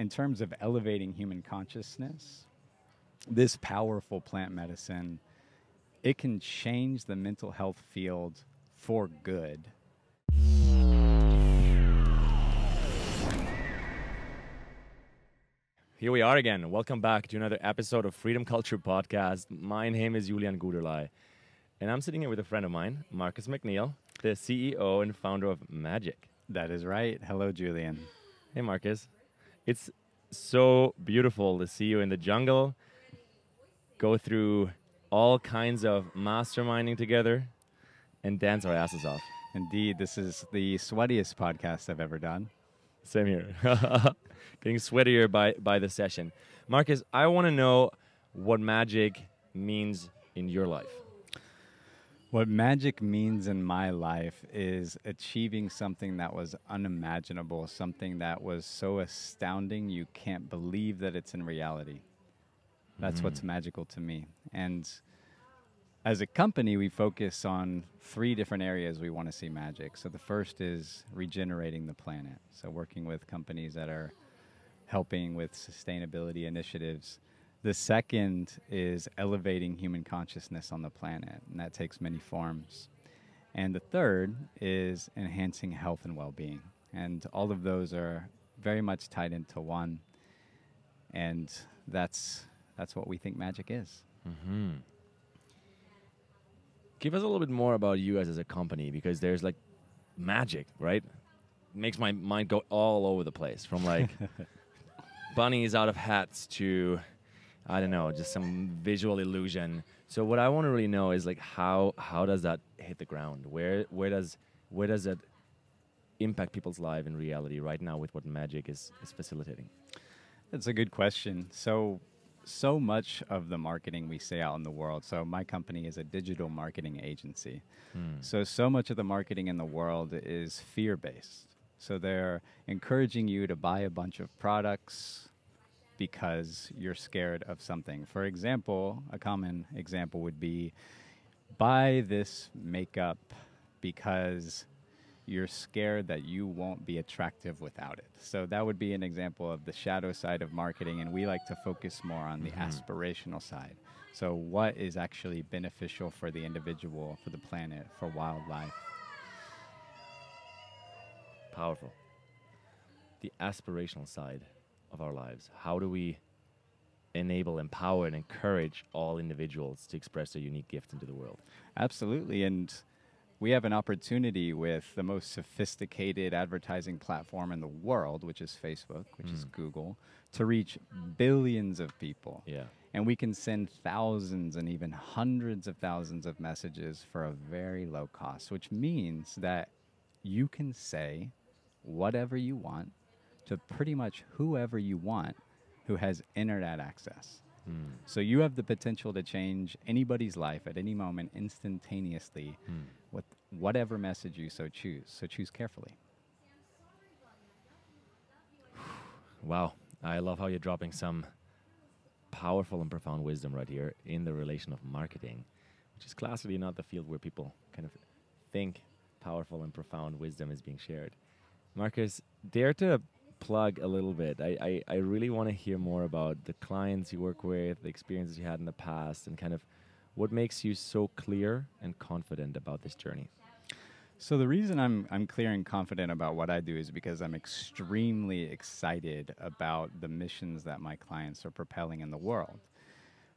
in terms of elevating human consciousness, this powerful plant medicine, it can change the mental health field for good. Here we are again. Welcome back to another episode of Freedom Culture Podcast. My name is Julian Guderley, and I'm sitting here with a friend of mine, Marcus McNeil, the CEO and founder of Magic. That is right. Hello, Julian. Hey, Marcus. It's so beautiful to see you in the jungle, go through all kinds of masterminding together, and dance our asses off. Indeed, this is the sweatiest podcast I've ever done. Same here. Getting sweatier by, by the session. Marcus, I want to know what magic means in your life. What magic means in my life is achieving something that was unimaginable, something that was so astounding you can't believe that it's in reality. That's mm-hmm. what's magical to me. And as a company, we focus on three different areas we want to see magic. So the first is regenerating the planet. So working with companies that are helping with sustainability initiatives. The second is elevating human consciousness on the planet, and that takes many forms. And the third is enhancing health and well being. And all of those are very much tied into one. And that's, that's what we think magic is. Mm-hmm. Give us a little bit more about you guys as a company because there's like magic, right? Makes my mind go all over the place from like bunnies out of hats to I don't know, just some visual illusion. So what I want to really know is like how how does that hit the ground? Where where does where does it impact people's life in reality right now with what magic is is facilitating? That's a good question. So, so much of the marketing we see out in the world. So, my company is a digital marketing agency. Hmm. So, so much of the marketing in the world is fear based. So, they're encouraging you to buy a bunch of products because you're scared of something. For example, a common example would be buy this makeup because you're scared that you won't be attractive without it. So that would be an example of the shadow side of marketing, and we like to focus more on the mm-hmm. aspirational side. So, what is actually beneficial for the individual, for the planet, for wildlife? Powerful. The aspirational side of our lives. How do we enable, empower, and encourage all individuals to express their unique gift into the world? Absolutely. And we have an opportunity with the most sophisticated advertising platform in the world, which is Facebook, which is mm. Google, to reach billions of people. Yeah. And we can send thousands and even hundreds of thousands of messages for a very low cost, which means that you can say whatever you want to pretty much whoever you want who has internet access. Hmm. So you have the potential to change anybody's life at any moment instantaneously hmm. with whatever message you so choose. So choose carefully. Wow. I love how you're dropping some powerful and profound wisdom right here in the relation of marketing, which is classically not the field where people kind of think powerful and profound wisdom is being shared. Marcus, dare to plug a little bit. I, I, I really want to hear more about the clients you work with, the experiences you had in the past, and kind of what makes you so clear and confident about this journey. So the reason I'm I'm clear and confident about what I do is because I'm extremely excited about the missions that my clients are propelling in the world.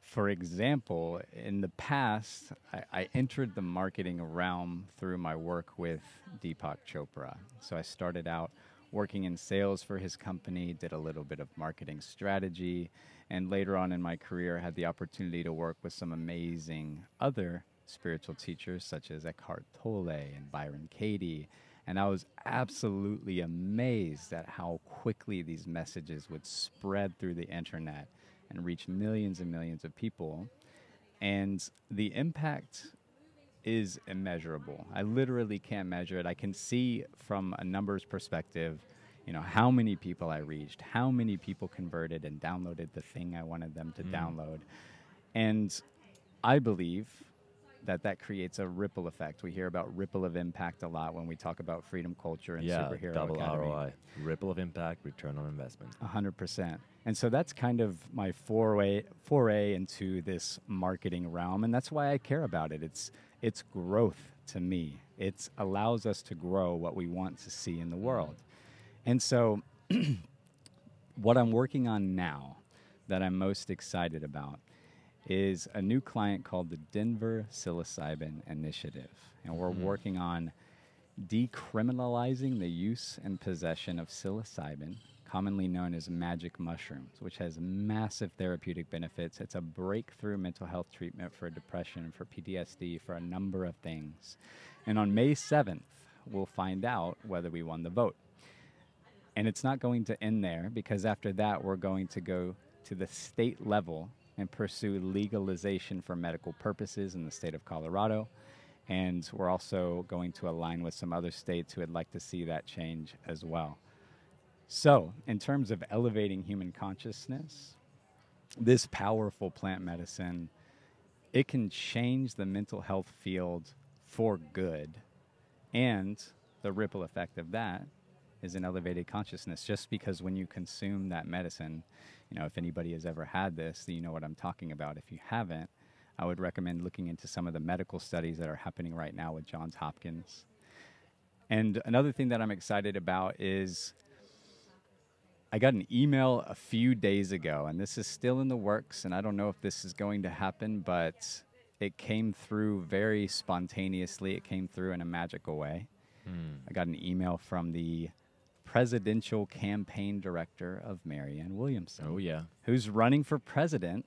For example, in the past, I, I entered the marketing realm through my work with Deepak Chopra. So I started out working in sales for his company, did a little bit of marketing strategy, and later on in my career had the opportunity to work with some amazing other spiritual teachers such as Eckhart Tolle and Byron Katie. And I was absolutely amazed at how quickly these messages would spread through the internet and reach millions and millions of people. And the impact is immeasurable. I literally can't measure it. I can see from a numbers perspective, you know, how many people I reached, how many people converted and downloaded the thing I wanted them to mm. download. And I believe that that creates a ripple effect. We hear about ripple of impact a lot when we talk about freedom culture and yeah, superhero double academy. ROI, ripple of impact, return on investment. A hundred percent. And so that's kind of my foray foray into this marketing realm, and that's why I care about it. It's it's growth to me. It allows us to grow what we want to see in the world. And so, what I'm working on now that I'm most excited about is a new client called the Denver Psilocybin Initiative. And we're Mhm. working on decriminalizing the use and possession of psilocybin, commonly known as magic mushrooms, which has massive therapeutic benefits. It's a breakthrough mental health treatment for depression, for PTSD, for a number of things. And on May 7th, we'll find out whether we won the vote. And it's not going to end there because after that, we're going to go to the state level and pursue legalization for medical purposes in the state of Colorado. And we're also going to align with some other states who would like to see that change as well. So, in terms of elevating human consciousness, this powerful plant medicine, it can change the mental health field for good. And the ripple effect of that is an elevated consciousness. Just because when you consume that medicine, you know, if anybody has ever had this, then you know what I'm talking about. If you haven't, I would recommend looking into some of the medical studies that are happening right now with Johns Hopkins. And another thing that I'm excited about is I got an email a few days ago, and this is still in the works, and I don't know if this is going to happen, but it came through very spontaneously. It came through in a magical way. Hmm. I got an email from the presidential campaign director of Marianne Williamson Oh yeah. who's running for president.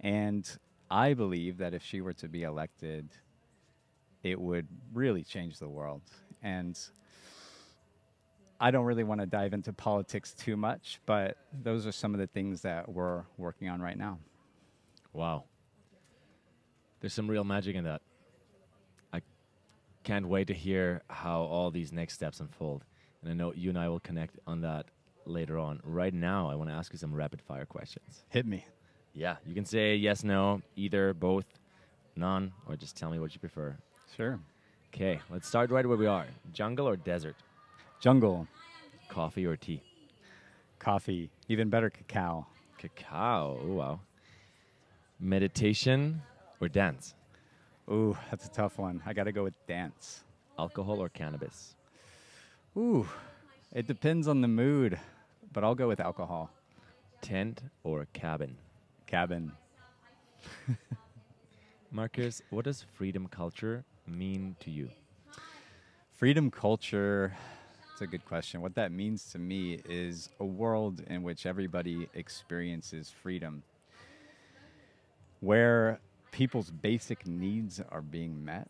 And I believe that if she were to be elected, it would really change the world. And I don't really want to dive into politics too much, but those are some of the things that we're working on right now. Wow. There's some real magic in that. I can't wait to hear how all these next steps unfold. And I know you and I will connect on that later on. Right now, I want to ask you some rapid fire questions. Hit me. Yeah, you can say yes, no, either, both, none, or just tell me what you prefer. Sure. Okay, let's start right where we are. Jungle or desert? Jungle, Coffee or tea? coffee, even better cacao. Cacao. Oh, wow. Meditation or dance? Ooh, that's a tough one. I got to go with dance. Alcohol or cannabis? Ooh, it depends on the mood, but I'll go with alcohol. Tent or cabin? Cabin. Marcus, what does freedom culture mean to you? Freedom culture, it's a good question. What that means to me is a world in which everybody experiences freedom, where people's basic needs are being met.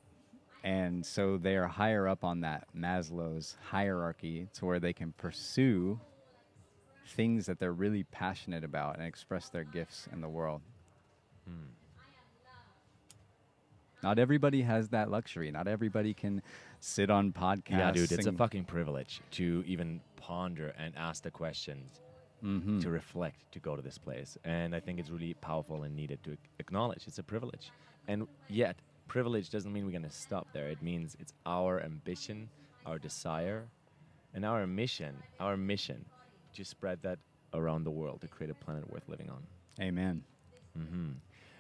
And so they are higher up on that Maslow's hierarchy to where they can pursue things that they're really passionate about and express their gifts in the world. Hmm. Not everybody has that luxury. Not everybody can sit on podcasts. Yeah, dude, it's a fucking privilege to even ponder and ask the questions, Mhm. to reflect, to go to this place. And I think it's really powerful and needed to acknowledge. It's a privilege. And yet, privilege doesn't mean we're going to stop there. It means it's our ambition, our desire, and our mission, our mission to spread that around the world to create a planet worth living on. Amen. hmm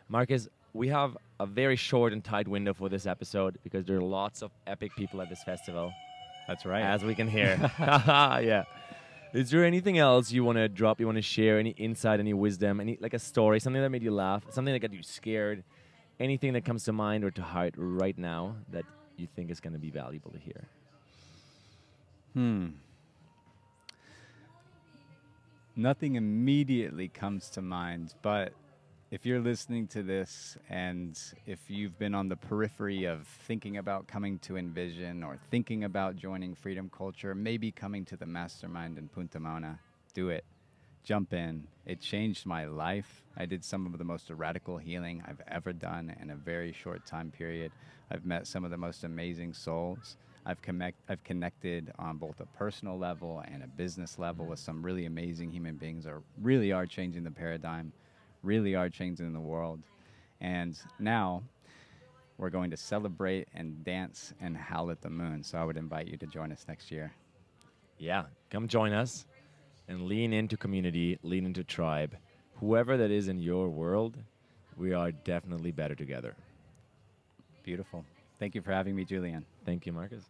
Marcus, we have a very short and tight window for this episode because there are lots of epic people at this festival, That's right. as we can hear. yeah. Is there anything else you want to drop? You want to share? Any insight? Any wisdom? Any like a story? Something that made you laugh? Something that got you scared? Anything that comes to mind or to heart right now that you think is going to be valuable to hear? Hmm. Nothing immediately comes to mind, but if you're listening to this and if you've been on the periphery of thinking about coming to Envision or thinking about joining Freedom Culture, maybe coming to the mastermind in Punta Mona, do it. Jump in. It changed my life. I did some of the most radical healing I've ever done in a very short time period. I've met some of the most amazing souls. I've connect, I've connected on both a personal level and a business level with some really amazing human beings that really are changing the paradigm, really are changing the world. And now we're going to celebrate and dance and howl at the moon. So I would invite you to join us next year. Yeah, come join us and lean into community, lean into tribe. Whoever that is in your world, we are definitely better together. Beautiful. Thank you for having me, Julian. Thank you, Marcus.